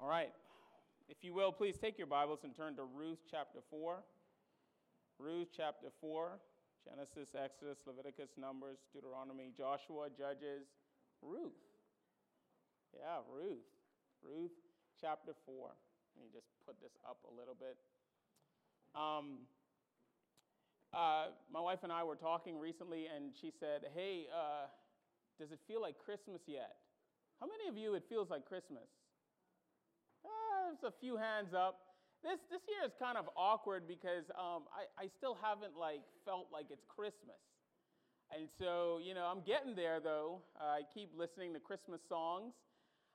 All right. If you will, please take your Bibles and turn to Ruth chapter 4. Ruth chapter 4. Genesis, Exodus, Leviticus, Numbers, Deuteronomy, Joshua, Judges, Ruth. Yeah, Ruth. Ruth chapter 4. Let me just put this up a little bit. Um, uh, my wife and I were talking recently, and she said, Hey, uh, does it feel like Christmas yet? How many of you it feels like Christmas? A few hands up. This, this year is kind of awkward because um, I, I still haven't like felt like it's Christmas. And so, you know, I'm getting there though. Uh, I keep listening to Christmas songs.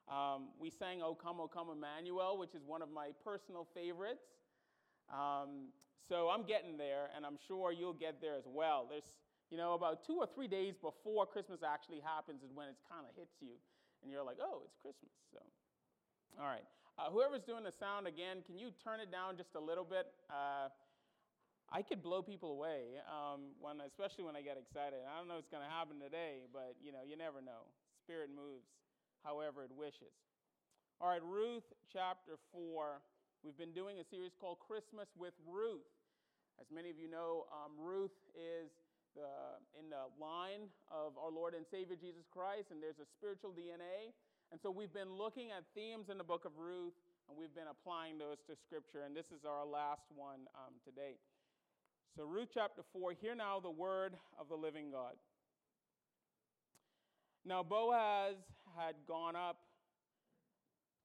Um, we sang O Come, O Come Emmanuel, which is one of my personal favorites. Um, so I'm getting there, and I'm sure you'll get there as well. There's, you know, about two or three days before Christmas actually happens is when it kind of hits you, and you're like, oh, it's Christmas. So, all right. Uh, whoever's doing the sound again, can you turn it down just a little bit? Uh, I could blow people away, um, when, especially when I get excited. I don't know what's going to happen today, but you know, you never know. Spirit moves however it wishes. All right, Ruth chapter 4. We've been doing a series called Christmas with Ruth. As many of you know, um, Ruth is the, in the line of our Lord and Savior Jesus Christ, and there's a spiritual DNA. And so we've been looking at themes in the book of Ruth, and we've been applying those to Scripture, and this is our last one um, today. So, Ruth chapter 4, hear now the word of the living God. Now, Boaz had gone up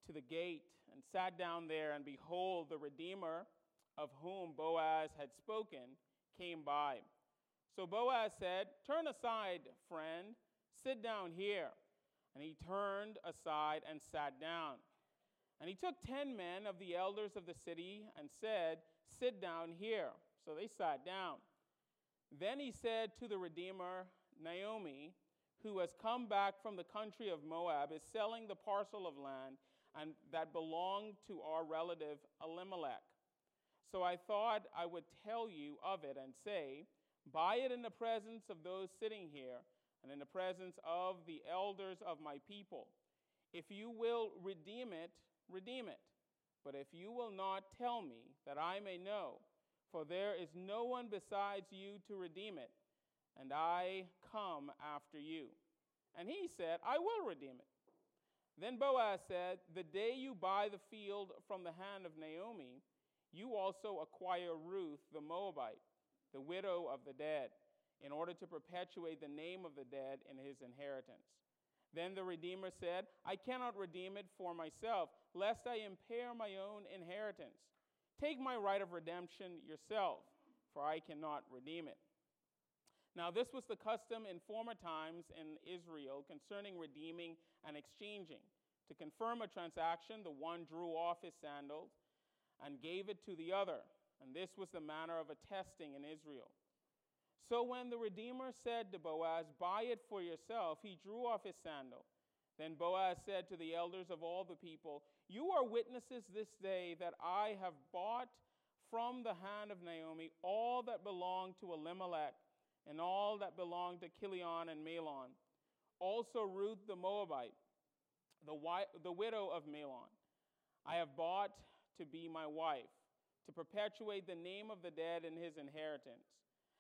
to the gate and sat down there, and behold, the Redeemer of whom Boaz had spoken came by. So Boaz said, Turn aside, friend, sit down here. And he turned aside and sat down. And he took ten men of the elders of the city and said, Sit down here. So they sat down. Then he said to the Redeemer, Naomi, who has come back from the country of Moab, is selling the parcel of land and that belonged to our relative Elimelech. So I thought I would tell you of it and say, Buy it in the presence of those sitting here and in the presence of the elders of my people. If you will redeem it, redeem it. But if you will not tell me, that I may know, for there is no one besides you to redeem it, and I come after you. And he said, I will redeem it. Then Boaz said, The day you buy the field from the hand of Naomi, you also acquire Ruth the Moabite, the widow of the dead, in order to perpetuate the name of the dead in his inheritance. Then the Redeemer said, I cannot redeem it for myself, lest I impair my own inheritance. Take my right of redemption yourself, for I cannot redeem it. Now, this was the custom in former times in Israel concerning redeeming and exchanging. To confirm a transaction, the one drew off his sandals and gave it to the other. And this was the manner of attesting in Israel. So when the Redeemer said to Boaz, Buy it for yourself, he drew off his sandal. Then Boaz said to the elders of all the people, You are witnesses this day that I have bought from the hand of Naomi all that belonged to Elimelech and all that belonged to Chilion and Mahlon. Also Ruth the Moabite, the, wife, the widow of Mahlon, I have bought to be my wife, to perpetuate the name of the dead in his inheritance,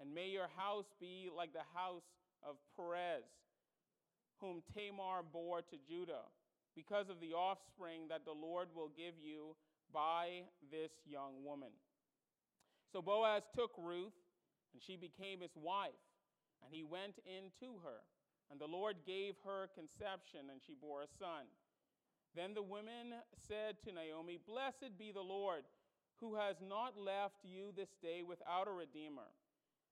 And may your house be like the house of Perez, whom Tamar bore to Judah, because of the offspring that the Lord will give you by this young woman. So Boaz took Ruth and she became his wife, and he went in to her. And the Lord gave her conception, and she bore a son. Then the women said to Naomi, Blessed be the Lord, who has not left you this day without a redeemer,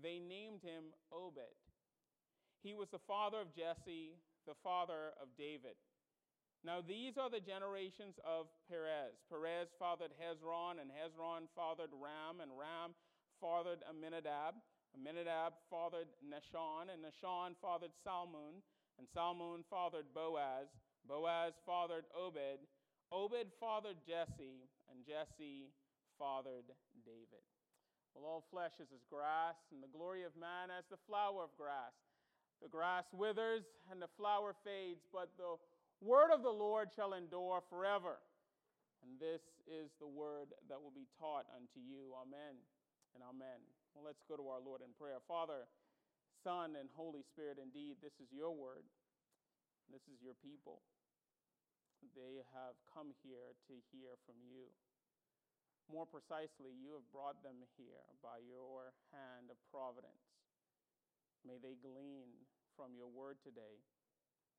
They named him Obed. He was the father of Jesse, the father of David. Now, these are the generations of Perez. Perez fathered Hezron, and Hezron fathered Ram, and Ram fathered Amminadab. Amminadab fathered Nahshon, and Nahshon fathered Salmon, and Salmon fathered Boaz. Boaz fathered Obed. Obed fathered Jesse, and Jesse fathered David. Well, all flesh is as grass, and the glory of man as the flower of grass. The grass withers, and the flower fades, but the word of the Lord shall endure forever. And this is the word that will be taught unto you. Amen and amen. Well, let's go to our Lord in prayer. Father, Son, and Holy Spirit, indeed, this is your word. This is your people. They have come here to hear from you. More precisely, you have brought them here by your hand of providence. May they glean from your word today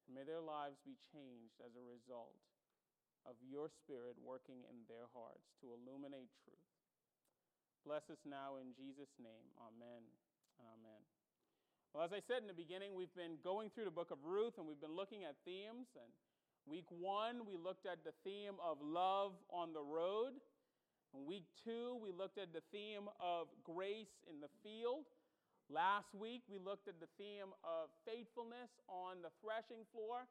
And May their lives be changed as a result of your Spirit working in their hearts to illuminate truth. Bless us now in Jesus' name. Amen amen. Well, as I said in the beginning, we've been going through the book of Ruth and we've been looking at themes. And week one, we looked at the theme of love on the road. In week two, we looked at the theme of grace in the field. Last week, we looked at the theme of faithfulness on the threshing floor.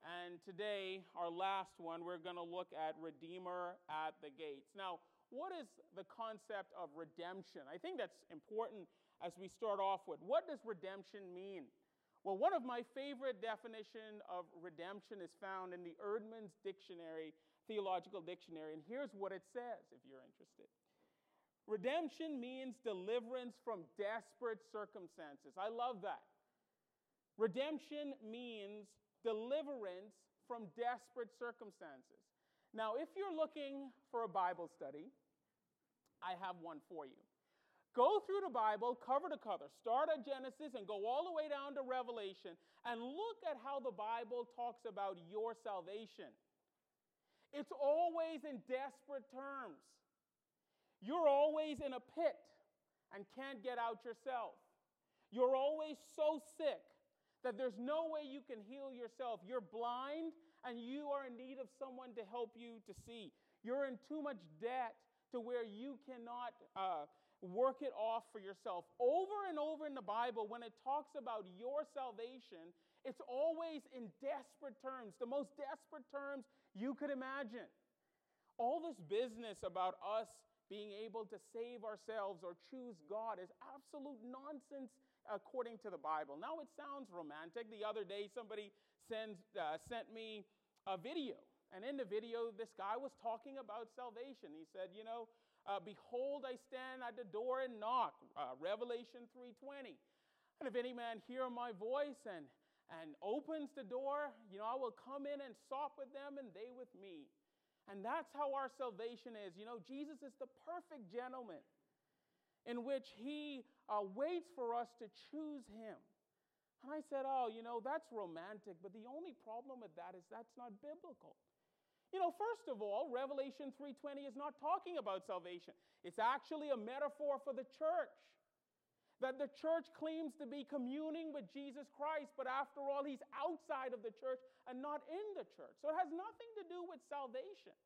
And today, our last one, we're going to look at Redeemer at the gates. Now, what is the concept of redemption? I think that's important as we start off with. What does redemption mean? Well, one of my favorite definition of redemption is found in the Eerdmans Dictionary, Theological Dictionary, and here's what it says if you're interested. Redemption means deliverance from desperate circumstances. I love that. Redemption means deliverance from desperate circumstances. Now, if you're looking for a Bible study, I have one for you. Go through the Bible cover to cover. Start at Genesis and go all the way down to Revelation and look at how the Bible talks about your salvation. It's always in desperate terms. You're always in a pit and can't get out yourself. You're always so sick that there's no way you can heal yourself. You're blind and you are in need of someone to help you to see. You're in too much debt to where you cannot uh, work it off for yourself. Over and over in the Bible, when it talks about your salvation, it's always in desperate terms, the most desperate terms you could imagine. All this business about us being able to save ourselves or choose God is absolute nonsense according to the Bible. Now, it sounds romantic. The other day, somebody sends, uh, sent me a video. And in the video, this guy was talking about salvation. He said, You know, uh, behold, I stand at the door and knock, uh, Revelation 3.20. And if any man hear my voice and, and opens the door, you know, I will come in and sup with them and they with me. And that's how our salvation is. You know, Jesus is the perfect gentleman in which he uh, waits for us to choose him. And I said, Oh, you know, that's romantic, but the only problem with that is that's not biblical. You know, first of all, Revelation 3:20 is not talking about salvation. It's actually a metaphor for the church. That the church claims to be communing with Jesus Christ, but after all, he's outside of the church and not in the church. So it has nothing to do with salvation.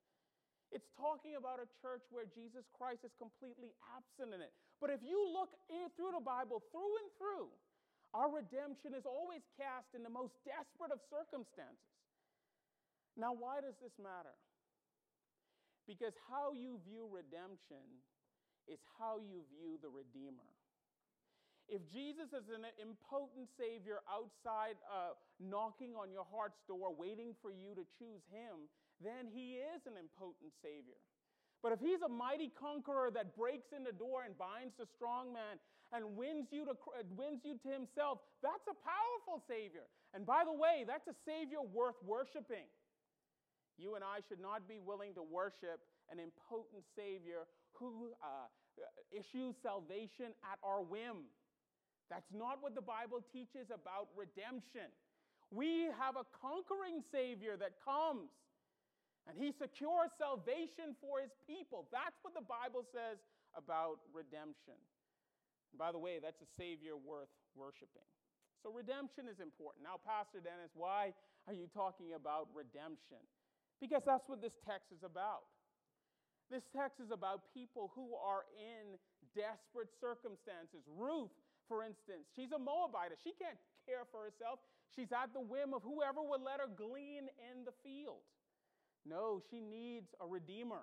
It's talking about a church where Jesus Christ is completely absent in it. But if you look through the Bible, through and through, our redemption is always cast in the most desperate of circumstances. Now, why does this matter? Because how you view redemption is how you view the Redeemer. If Jesus is an impotent Savior outside uh, knocking on your heart's door, waiting for you to choose Him, then He is an impotent Savior. But if He's a mighty conqueror that breaks in the door and binds the strong man and wins you, to, uh, wins you to Himself, that's a powerful Savior. And by the way, that's a Savior worth worshiping. You and I should not be willing to worship an impotent Savior who uh, issues salvation at our whim. That's not what the Bible teaches about redemption. We have a conquering Savior that comes and he secures salvation for his people. That's what the Bible says about redemption. And by the way, that's a Savior worth worshiping. So redemption is important. Now, Pastor Dennis, why are you talking about redemption? Because that's what this text is about. This text is about people who are in desperate circumstances. Ruth, for instance, she's a Moabite. She can't care for herself. She's at the whim of whoever will let her glean in the field. No, she needs a redeemer.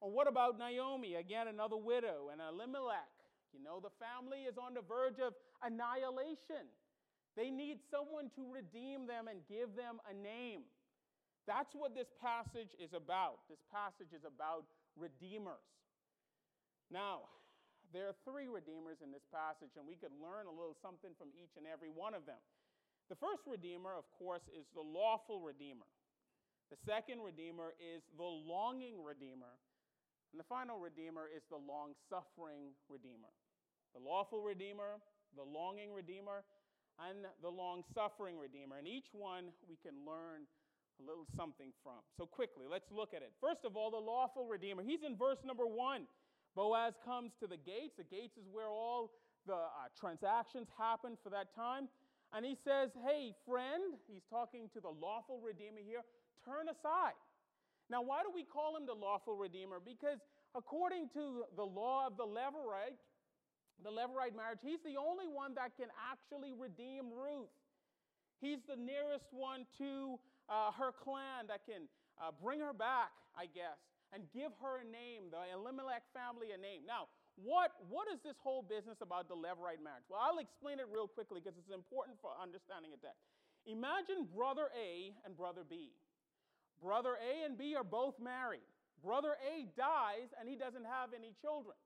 Or what about Naomi? Again, another widow, and Elimelech. You know, the family is on the verge of annihilation. They need someone to redeem them and give them a name. That's what this passage is about. This passage is about redeemers. Now, there are three redeemers in this passage, and we could learn a little something from each and every one of them. The first redeemer, of course, is the lawful redeemer. The second redeemer is the longing redeemer. And the final redeemer is the long suffering redeemer. The lawful redeemer, the longing redeemer, and the long suffering Redeemer. And each one we can learn a little something from. So, quickly, let's look at it. First of all, the lawful Redeemer. He's in verse number one. Boaz comes to the gates. The gates is where all the uh, transactions happen for that time. And he says, Hey, friend, he's talking to the lawful Redeemer here, turn aside. Now, why do we call him the lawful Redeemer? Because according to the law of the Levirate, the Levirate marriage, he's the only one that can actually redeem Ruth. He's the nearest one to uh, her clan that can uh, bring her back, I guess, and give her a name, the Elimelech family a name. Now, what, what is this whole business about the Levirate marriage? Well, I'll explain it real quickly because it's important for understanding a text. Imagine brother A and brother B. Brother A and B are both married. Brother A dies and he doesn't have any children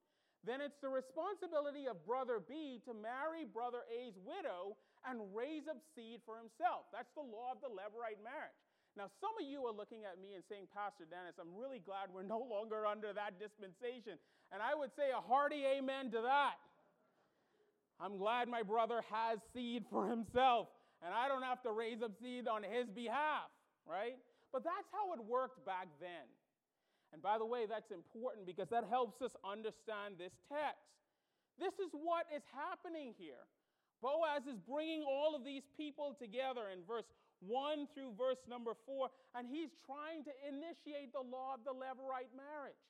then it's the responsibility of brother B to marry brother A's widow and raise up seed for himself. That's the law of the Levirate marriage. Now, some of you are looking at me and saying, Pastor Dennis, I'm really glad we're no longer under that dispensation. And I would say a hearty amen to that. I'm glad my brother has seed for himself, and I don't have to raise up seed on his behalf, right? But that's how it worked back then. And by the way, that's important because that helps us understand this text. This is what is happening here. Boaz is bringing all of these people together in verse 1 through verse number 4, and he's trying to initiate the law of the Levirate marriage.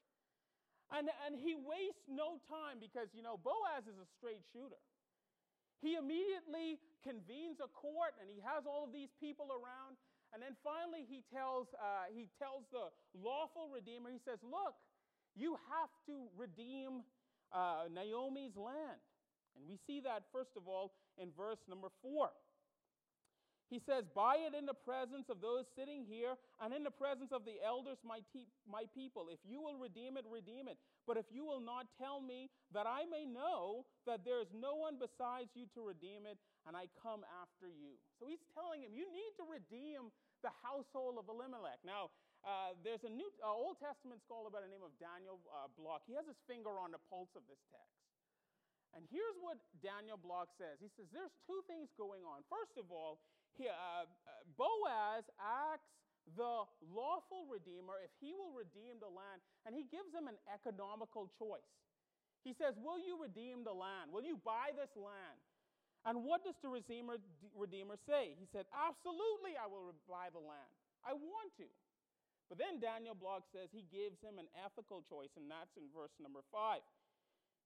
And, and he wastes no time because, you know, Boaz is a straight shooter. He immediately convenes a court and he has all of these people around and then finally, he tells, uh, he tells the lawful redeemer, he says, Look, you have to redeem uh, Naomi's land. And we see that, first of all, in verse number four. He says, Buy it in the presence of those sitting here and in the presence of the elders, my, te- my people. If you will redeem it, redeem it. But if you will not tell me, that I may know that there is no one besides you to redeem it, and I come after you. So he's telling him, You need to redeem the household of Elimelech. Now, uh, there's a new uh, Old Testament scholar by the name of Daniel uh, Block. He has his finger on the pulse of this text. And here's what Daniel Block says. He says there's two things going on. First of all, uh, uh, Boaz asks the lawful redeemer if he will redeem the land, and he gives him an economical choice. He says, Will you redeem the land? Will you buy this land? And what does the Redeemer, Redeemer say? He said, Absolutely, I will buy the land. I want to. But then Daniel Block says he gives him an ethical choice, and that's in verse number five.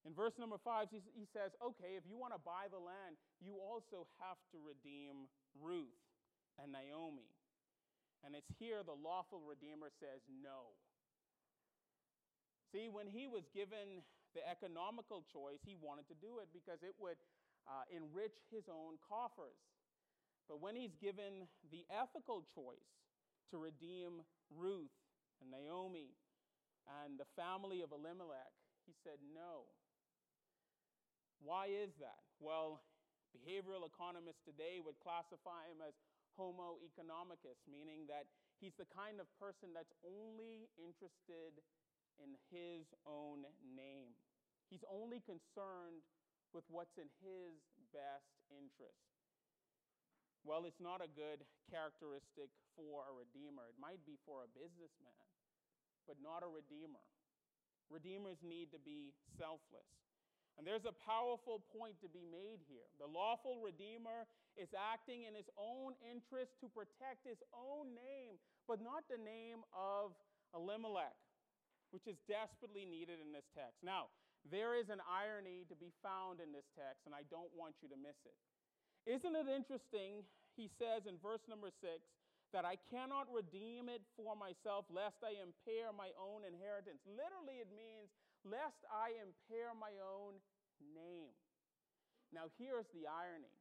In verse number five, he says, Okay, if you want to buy the land, you also have to redeem Ruth and Naomi. And it's here the lawful Redeemer says no. See, when he was given the economical choice, he wanted to do it because it would uh, enrich his own coffers. But when he's given the ethical choice to redeem Ruth and Naomi and the family of Elimelech, he said no. Why is that? Well, behavioral economists today would classify him as homo economicus, meaning that he's the kind of person that's only interested in his own name. He's only concerned with what's in his best interest. Well, it's not a good characteristic for a redeemer. It might be for a businessman, but not a redeemer. Redeemers need to be selfless. And there's a powerful point to be made here. The lawful redeemer is acting in his own interest to protect his own name, but not the name of Elimelech, which is desperately needed in this text. Now, there is an irony to be found in this text, and I don't want you to miss it. Isn't it interesting? He says in verse number six that I cannot redeem it for myself, lest I impair my own inheritance. Literally, it means lest I impair my own name. Now, here's the irony.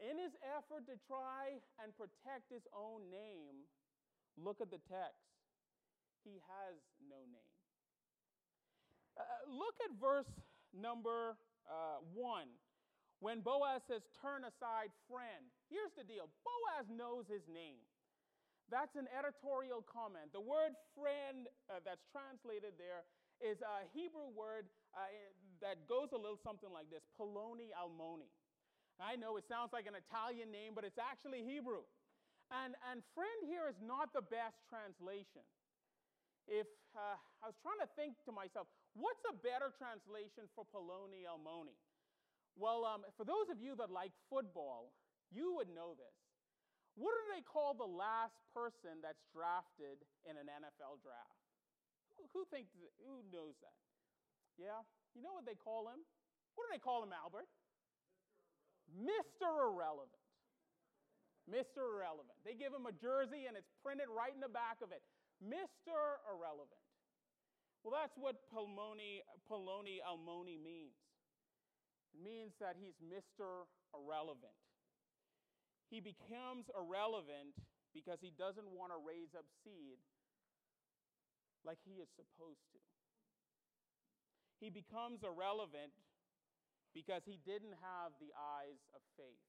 In his effort to try and protect his own name, look at the text. He has no name. Uh, look at verse number uh, one. When Boaz says, turn aside, friend. Here's the deal Boaz knows his name. That's an editorial comment. The word friend uh, that's translated there is a Hebrew word uh, that goes a little something like this Poloni Almoni. I know it sounds like an Italian name, but it's actually Hebrew. And, and friend here is not the best translation. If uh, I was trying to think to myself, what's a better translation for Poloni Almoni? Well, um, for those of you that like football, you would know this. What do they call the last person that's drafted in an NFL draft? Who thinks, who knows that? Yeah? You know what they call him? What do they call him, Albert? Mr. Irrelevant. Mr. Irrelevant. They give him a jersey and it's printed right in the back of it. Mr. Irrelevant. Well, that's what Poloni, Poloni Almoni means. It means that he's Mr. Irrelevant. He becomes irrelevant because he doesn't want to raise up seed like he is supposed to. He becomes irrelevant because he didn't have the eyes of faith.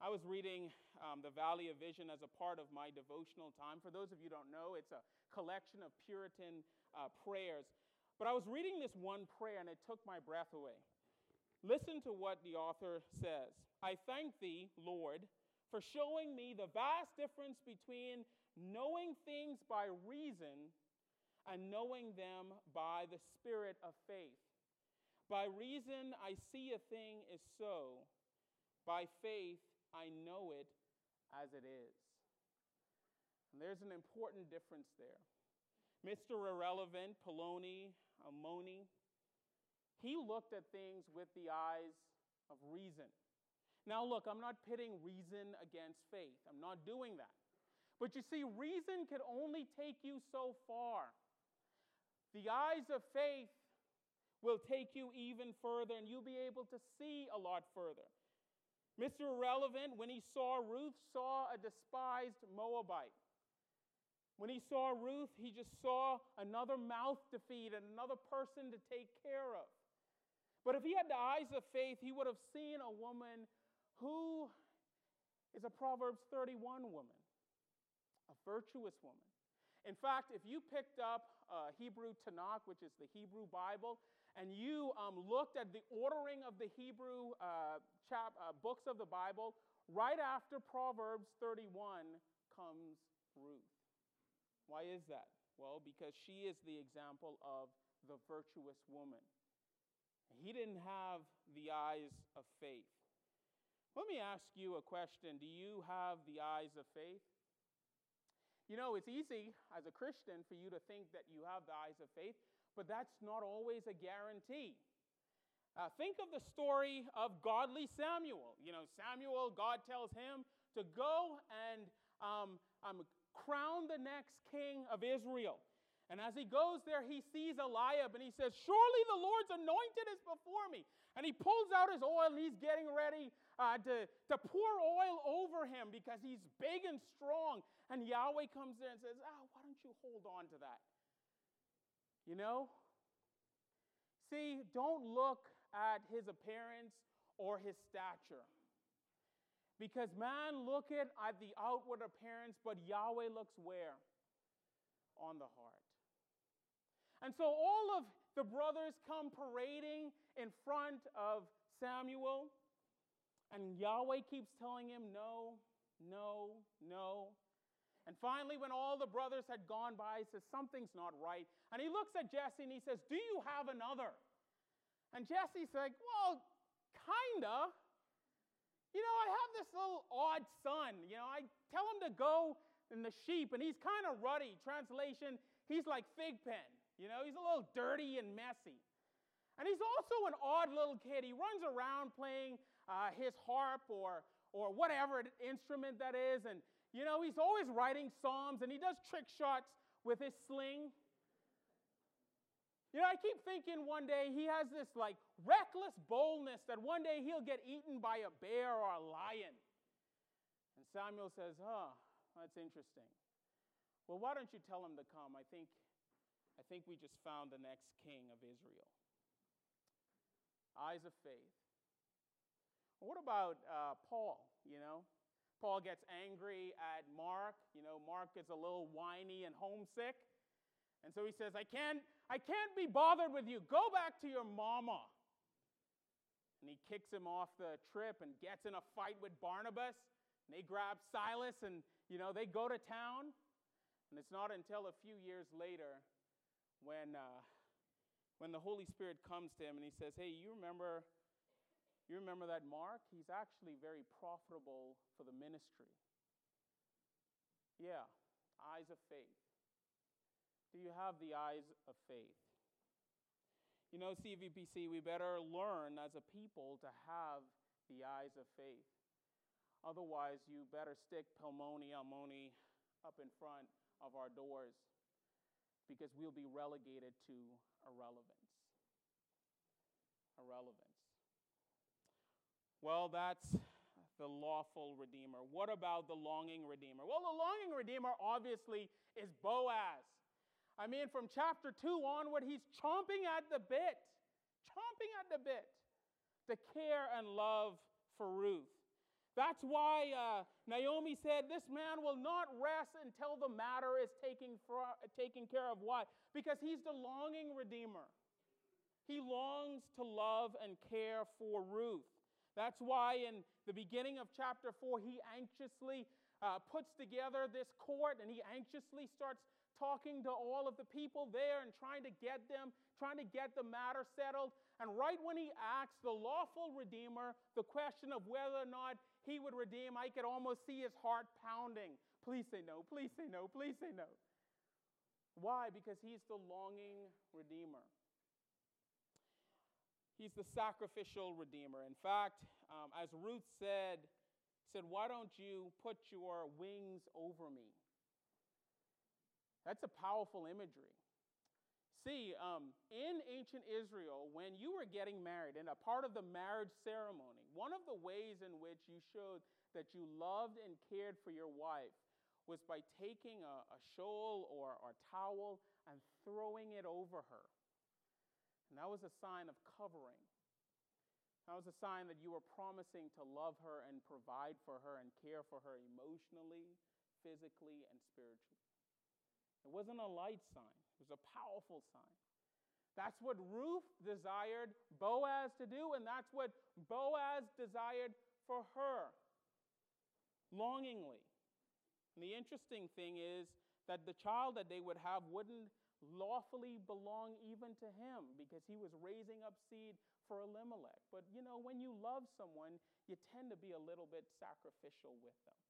I was reading um, The Valley of Vision as a part of my devotional time. For those of you who don't know, it's a collection of Puritan uh, prayers. But I was reading this one prayer and it took my breath away. Listen to what the author says I thank thee, Lord, for showing me the vast difference between knowing things by reason and knowing them by the spirit of faith. By reason, I see a thing is so. By faith, I know it as it is. And there's an important difference there. Mr. Irrelevant, Poloni, Amoni, he looked at things with the eyes of reason. Now, look, I'm not pitting reason against faith. I'm not doing that. But you see, reason can only take you so far. The eyes of faith will take you even further, and you'll be able to see a lot further. Mr. Irrelevant, when he saw Ruth, saw a despised Moabite. When he saw Ruth, he just saw another mouth to feed and another person to take care of. But if he had the eyes of faith, he would have seen a woman who is a Proverbs 31 woman, a virtuous woman. In fact, if you picked up uh, Hebrew Tanakh, which is the Hebrew Bible, and you um, looked at the ordering of the Hebrew uh, chap, uh, books of the Bible, right after Proverbs 31 comes Ruth. Why is that? Well, because she is the example of the virtuous woman. He didn't have the eyes of faith. Let me ask you a question Do you have the eyes of faith? You know, it's easy as a Christian for you to think that you have the eyes of faith, but that's not always a guarantee. Uh, think of the story of godly Samuel. You know, Samuel, God tells him to go and um, um, crown the next king of Israel. And as he goes there, he sees Eliab and he says, Surely the Lord's anointed is before me. And he pulls out his oil and he's getting ready uh, to, to pour oil over him because he's big and strong. And Yahweh comes there and says, Oh, why don't you hold on to that? You know? See, don't look at his appearance or his stature. Because man look at, at the outward appearance, but Yahweh looks where? On the heart. And so all of the brothers come parading in front of Samuel. And Yahweh keeps telling him, no, no, no. And finally, when all the brothers had gone by, he says, Something's not right. And he looks at Jesse and he says, Do you have another? And Jesse's like, Well, kinda. You know, I have this little odd son. You know, I tell him to go in the sheep, and he's kind of ruddy. Translation, he's like Pig-Pen. You know, he's a little dirty and messy. And he's also an odd little kid. He runs around playing uh, his harp or, or whatever instrument that is. And, you know, he's always writing psalms and he does trick shots with his sling. You know, I keep thinking one day he has this like reckless boldness that one day he'll get eaten by a bear or a lion. And Samuel says, Oh, that's interesting. Well, why don't you tell him to come? I think, I think we just found the next king of Israel. Eyes of faith. What about uh, Paul? You know, Paul gets angry at Mark. You know, Mark gets a little whiny and homesick. And so he says, I can't, I can't be bothered with you. Go back to your mama. And he kicks him off the trip and gets in a fight with Barnabas. And they grab Silas and, you know, they go to town. And it's not until a few years later when, uh, when the Holy Spirit comes to him and he says, Hey, you remember, you remember that Mark? He's actually very profitable for the ministry. Yeah, eyes of faith. Do you have the eyes of faith? You know, CVPC, we better learn as a people to have the eyes of faith. Otherwise, you better stick Pelmoni Almoni up in front of our doors because we'll be relegated to irrelevance. Irrelevance. Well, that's the lawful Redeemer. What about the longing Redeemer? Well, the longing Redeemer obviously is Boaz. I mean, from chapter 2 onward, he's chomping at the bit, chomping at the bit to care and love for Ruth. That's why uh, Naomi said, This man will not rest until the matter is taken, for, taken care of. Why? Because he's the longing Redeemer. He longs to love and care for Ruth. That's why in the beginning of chapter 4, he anxiously uh, puts together this court and he anxiously starts talking to all of the people there and trying to get them, trying to get the matter settled. And right when he asks the lawful Redeemer the question of whether or not he would redeem, I could almost see his heart pounding. Please say no, please say no, please say no. Why? Because he's the longing Redeemer. He's the sacrificial Redeemer. In fact, um, as Ruth said, said, Why don't you put your wings over me? That's a powerful imagery. See, um, in ancient Israel, when you were getting married, and a part of the marriage ceremony, one of the ways in which you showed that you loved and cared for your wife was by taking a, a shawl or a towel and throwing it over her. And that was a sign of covering. That was a sign that you were promising to love her and provide for her and care for her emotionally, physically, and spiritually. It wasn't a light sign, it was a powerful sign. That's what Ruth desired Boaz to do, and that's what Boaz desired for her longingly. And the interesting thing is that the child that they would have wouldn't lawfully belong even to him because he was raising up seed for Elimelech. But you know, when you love someone, you tend to be a little bit sacrificial with them.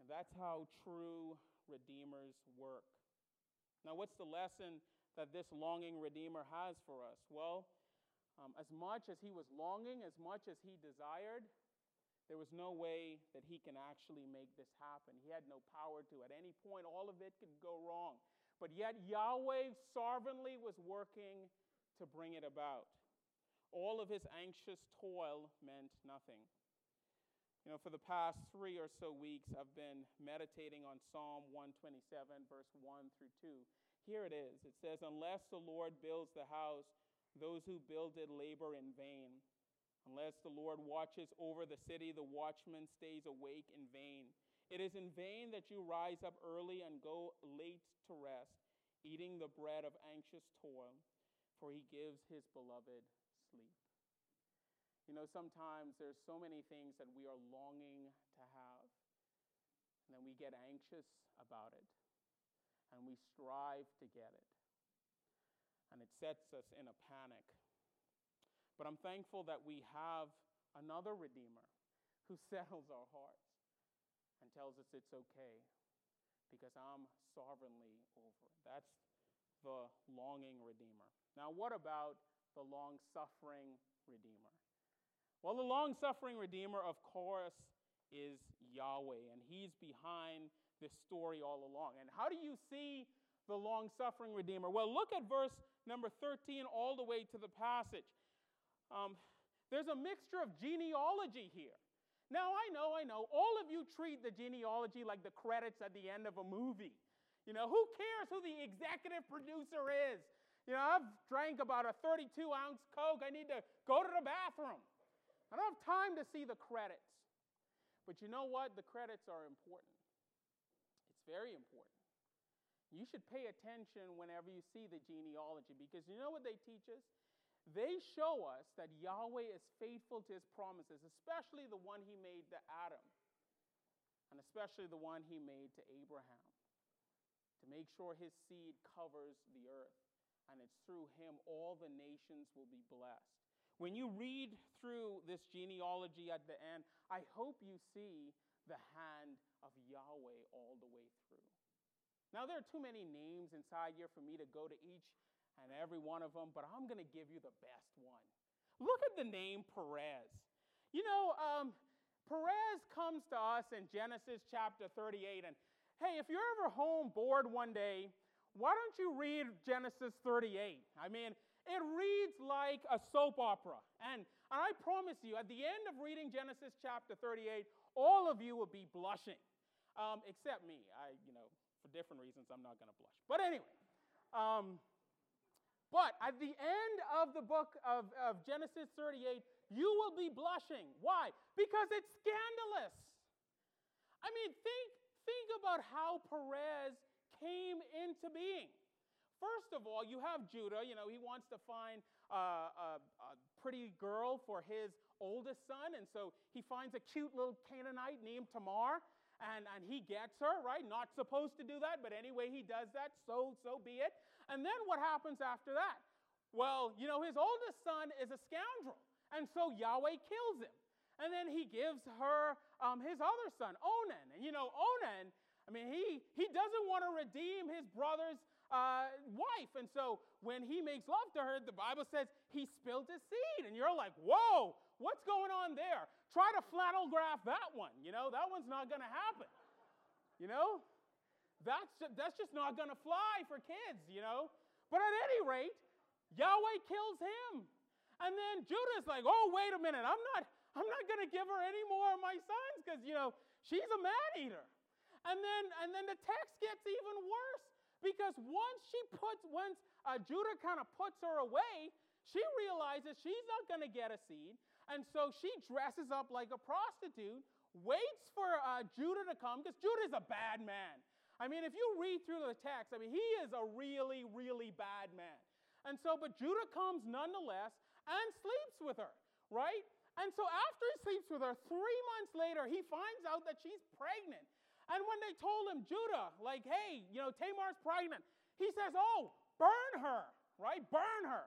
And that's how true redeemers work. Now, what's the lesson that this longing redeemer has for us? Well, um, as much as he was longing, as much as he desired, there was no way that he can actually make this happen. He had no power to. At any point, all of it could go wrong. But yet, Yahweh sovereignly was working to bring it about. All of his anxious toil meant nothing. You know, for the past three or so weeks, I've been meditating on Psalm 127, verse 1 through 2. Here it is it says, Unless the Lord builds the house, those who build it labor in vain. Unless the Lord watches over the city, the watchman stays awake in vain. It is in vain that you rise up early and go late to rest, eating the bread of anxious toil, for he gives his beloved sleep. You know, sometimes there's so many things that we are longing to have, and then we get anxious about it, and we strive to get it. And it sets us in a panic. But I'm thankful that we have another Redeemer who settles our hearts and tells us it's okay because I'm sovereignly over. it. That's the longing Redeemer. Now, what about the long suffering Redeemer? Well, the long suffering Redeemer, of course, is Yahweh, and He's behind this story all along. And how do you see the long suffering Redeemer? Well, look at verse number 13 all the way to the passage. Um, there's a mixture of genealogy here. Now, I know, I know, all of you treat the genealogy like the credits at the end of a movie. You know, who cares who the executive producer is? You know, I've drank about a 32 ounce Coke. I need to go to the bathroom. I don't have time to see the credits. But you know what? The credits are important. It's very important. You should pay attention whenever you see the genealogy because you know what they teach us? They show us that Yahweh is faithful to his promises, especially the one he made to Adam, and especially the one he made to Abraham, to make sure his seed covers the earth. And it's through him all the nations will be blessed. When you read through this genealogy at the end, I hope you see the hand of Yahweh all the way through. Now, there are too many names inside here for me to go to each and every one of them, but I'm going to give you the best one. Look at the name Perez. You know, um, Perez comes to us in Genesis chapter 38. And hey, if you're ever home bored one day, why don't you read Genesis 38? I mean, it reads like a soap opera. And, I promise you, at the end of reading Genesis chapter 38, all of you will be blushing, um, except me. I, you know, for different reasons, I'm not going to blush. But anyway, um, but at the end of the book of, of Genesis 38, you will be blushing. Why? Because it's scandalous. I mean, think, think about how Perez came into being. First of all, you have Judah. You know, he wants to find uh, a, a pretty girl for his oldest son, and so he finds a cute little Canaanite named Tamar and, and he gets her, right? Not supposed to do that, but anyway, he does that, so, so be it. And then what happens after that? Well, you know, his oldest son is a scoundrel, and so Yahweh kills him. And then he gives her um, his other son, Onan. And you know, Onan, I mean, he, he doesn't want to redeem his brother's uh, wife. And so when he makes love to her, the Bible says he spilled his seed. And you're like, whoa, what's going on there? Try to flannel graph that one. You know, that one's not going to happen. You know, that's, that's just not going to fly for kids, you know. But at any rate, Yahweh kills him. And then Judah's like, oh, wait a minute, I'm not, I'm not going to give her any more of my sons because, you know, she's a man eater. And then, and then the text gets even worse because once she puts, once uh, Judah kind of puts her away, she realizes she's not going to get a seed. And so she dresses up like a prostitute, waits for uh, Judah to come, because Judah is a bad man. I mean, if you read through the text, I mean, he is a really, really bad man. And so, but Judah comes nonetheless and sleeps with her, right? And so after he sleeps with her, three months later, he finds out that she's pregnant. And when they told him, Judah, like, hey, you know, Tamar's pregnant, he says, oh, burn her, right? Burn her.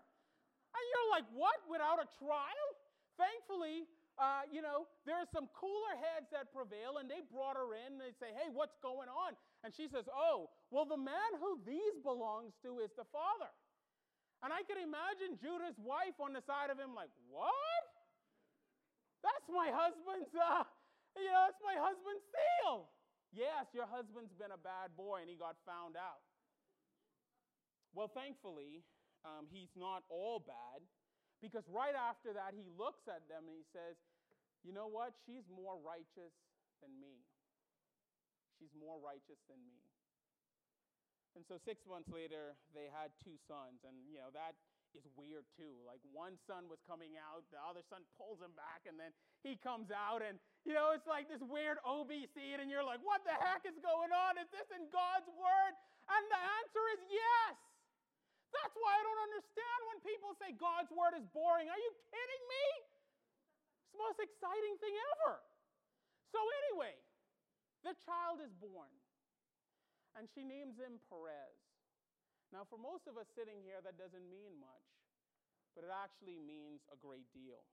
And you're like, what? Without a trial? Thankfully, uh, you know, there are some cooler heads that prevail, and they brought her in, and they say, hey, what's going on? And she says, oh, well, the man who these belongs to is the father. And I can imagine Judah's wife on the side of him, like, what? That's my husband's, uh, you know, that's my husband's seal. Yes, your husband's been a bad boy and he got found out. Well, thankfully, um, he's not all bad because right after that, he looks at them and he says, You know what? She's more righteous than me. She's more righteous than me. And so six months later, they had two sons. And, you know, that is weird too. Like one son was coming out, the other son pulls him back, and then he comes out, and, you know, it's like this weird OB scene, and you're like, what the heck is going on? Is this in God's word? And the answer is yes. That's why I don't understand when people say God's word is boring. Are you kidding me? It's the most exciting thing ever. So, anyway, the child is born, and she names him Perez. Now, for most of us sitting here, that doesn't mean much, but it actually means a great deal.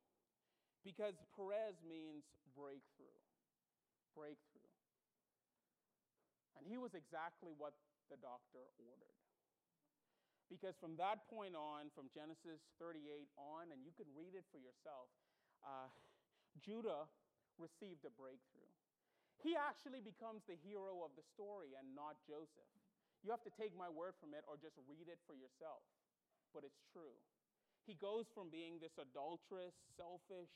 Because Perez means breakthrough. Breakthrough. And he was exactly what the doctor ordered. Because from that point on, from Genesis 38 on, and you can read it for yourself, uh, Judah received a breakthrough. He actually becomes the hero of the story and not Joseph. You have to take my word from it or just read it for yourself. But it's true. He goes from being this adulterous, selfish,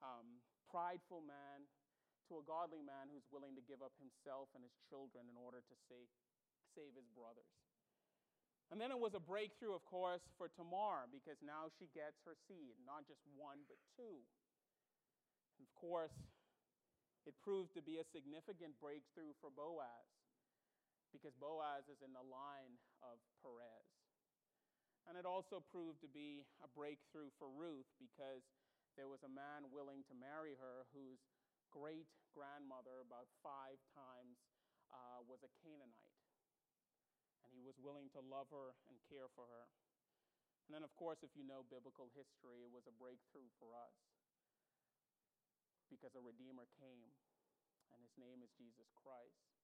um, prideful man to a godly man who's willing to give up himself and his children in order to save, save his brothers. And then it was a breakthrough, of course, for Tamar because now she gets her seed, not just one, but two. And of course, it proved to be a significant breakthrough for Boaz because Boaz is in the line of Perez. And it also proved to be a breakthrough for Ruth because there was a man willing to marry her whose great grandmother, about five times, uh, was a Canaanite. And he was willing to love her and care for her. And then, of course, if you know biblical history, it was a breakthrough for us because a Redeemer came, and his name is Jesus Christ.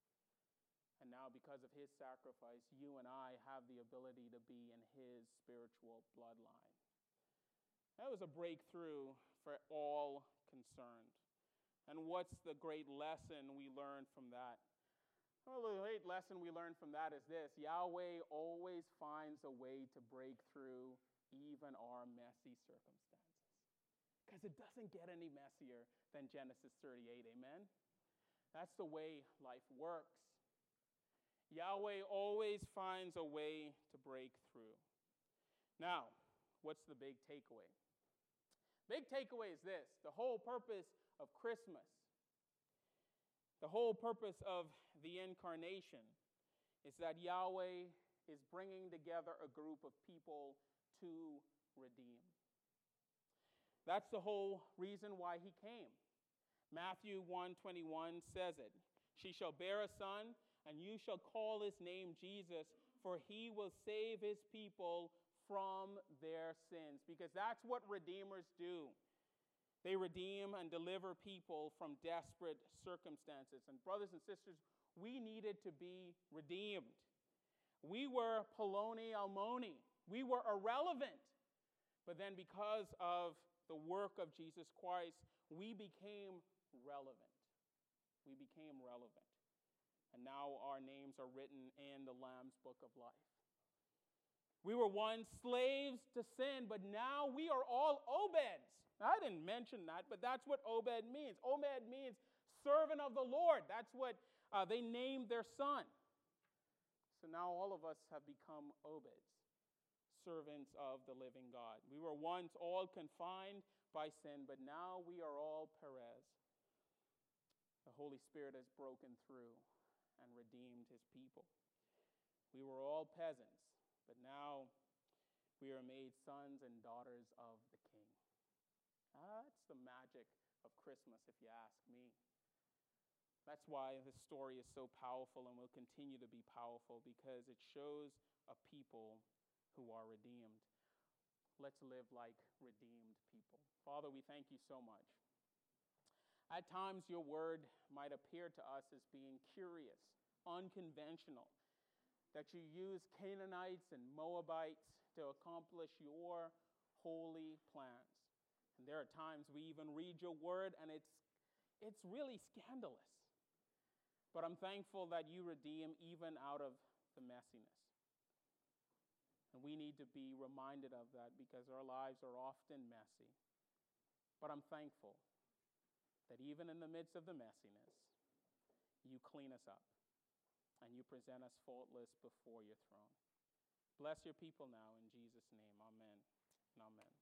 And now, because of his sacrifice, you and I have the ability to be in his spiritual bloodline. That was a breakthrough for all concerned. And what's the great lesson we learned from that? Well, the great lesson we learned from that is this Yahweh always finds a way to break through even our messy circumstances. Because it doesn't get any messier than Genesis 38. Amen? That's the way life works. Yahweh always finds a way to break through. Now, what's the big takeaway? Big takeaway is this the whole purpose of Christmas, the whole purpose of the incarnation is that Yahweh is bringing together a group of people to redeem. That's the whole reason why he came. Matthew 1:21 says it. She shall bear a son and you shall call his name Jesus for he will save his people from their sins because that's what redeemers do. They redeem and deliver people from desperate circumstances. And, brothers and sisters, we needed to be redeemed. We were Poloni Almoni. We were irrelevant. But then, because of the work of Jesus Christ, we became relevant. We became relevant. And now our names are written in the Lamb's book of life. We were once slaves to sin, but now we are all Obeds. I didn't mention that, but that's what Obed means. Obed means servant of the Lord. That's what uh, they named their son. So now all of us have become Obeds, servants of the living God. We were once all confined by sin, but now we are all Perez. The Holy Spirit has broken through and redeemed his people. We were all peasants, but now we are made sons and daughters of the King. Ah, that's the magic of Christmas, if you ask me. That's why this story is so powerful and will continue to be powerful because it shows a people who are redeemed. Let's live like redeemed people. Father, we thank you so much. At times, your word might appear to us as being curious, unconventional, that you use Canaanites and Moabites to accomplish your holy plans. And there are times we even read your word and it's, it's really scandalous. But I'm thankful that you redeem even out of the messiness. And we need to be reminded of that because our lives are often messy. But I'm thankful that even in the midst of the messiness, you clean us up and you present us faultless before your throne. Bless your people now in Jesus' name. Amen and amen.